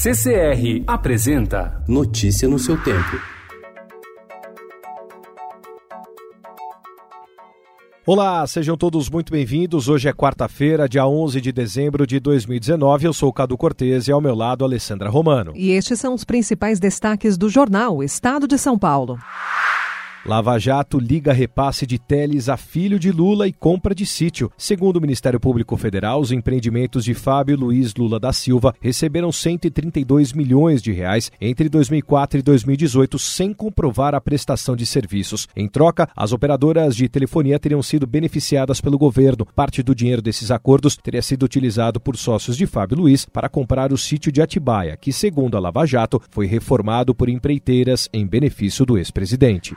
CCR apresenta Notícia no seu tempo. Olá, sejam todos muito bem-vindos. Hoje é quarta-feira, dia 11 de dezembro de 2019. Eu sou o Cadu Cortez e ao meu lado Alessandra Romano. E estes são os principais destaques do jornal Estado de São Paulo. Lava Jato liga repasse de Teles a filho de Lula e compra de sítio. Segundo o Ministério Público Federal, os empreendimentos de Fábio Luiz Lula da Silva receberam 132 milhões de reais entre 2004 e 2018 sem comprovar a prestação de serviços. Em troca, as operadoras de telefonia teriam sido beneficiadas pelo governo. Parte do dinheiro desses acordos teria sido utilizado por sócios de Fábio Luiz para comprar o sítio de Atibaia, que, segundo a Lava Jato, foi reformado por empreiteiras em benefício do ex-presidente.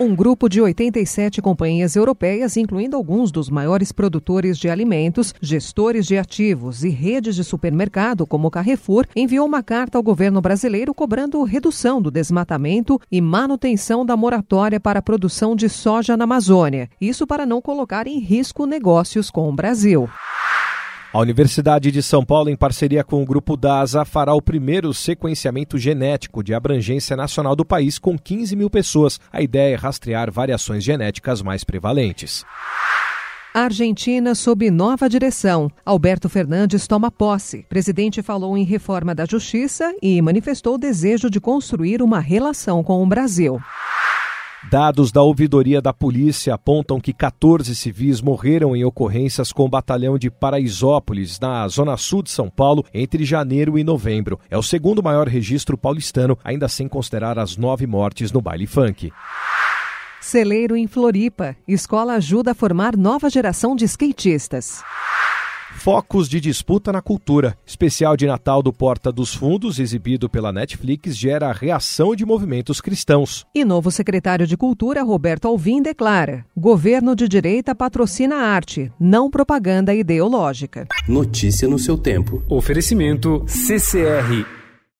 Um grupo de 87 companhias europeias, incluindo alguns dos maiores produtores de alimentos, gestores de ativos e redes de supermercado, como Carrefour, enviou uma carta ao governo brasileiro cobrando redução do desmatamento e manutenção da moratória para a produção de soja na Amazônia. Isso para não colocar em risco negócios com o Brasil. A Universidade de São Paulo, em parceria com o Grupo DASA, fará o primeiro sequenciamento genético de abrangência nacional do país com 15 mil pessoas. A ideia é rastrear variações genéticas mais prevalentes. Argentina sob nova direção. Alberto Fernandes toma posse. O presidente falou em reforma da justiça e manifestou o desejo de construir uma relação com o Brasil. Dados da ouvidoria da polícia apontam que 14 civis morreram em ocorrências com o batalhão de Paraisópolis, na zona sul de São Paulo, entre janeiro e novembro. É o segundo maior registro paulistano, ainda sem considerar as nove mortes no baile funk. Celeiro em Floripa. Escola ajuda a formar nova geração de skatistas. Focos de disputa na cultura. Especial de Natal do Porta dos Fundos, exibido pela Netflix, gera reação de movimentos cristãos. E novo secretário de Cultura, Roberto Alvim, declara: governo de direita patrocina arte, não propaganda ideológica. Notícia no seu tempo. Oferecimento CCR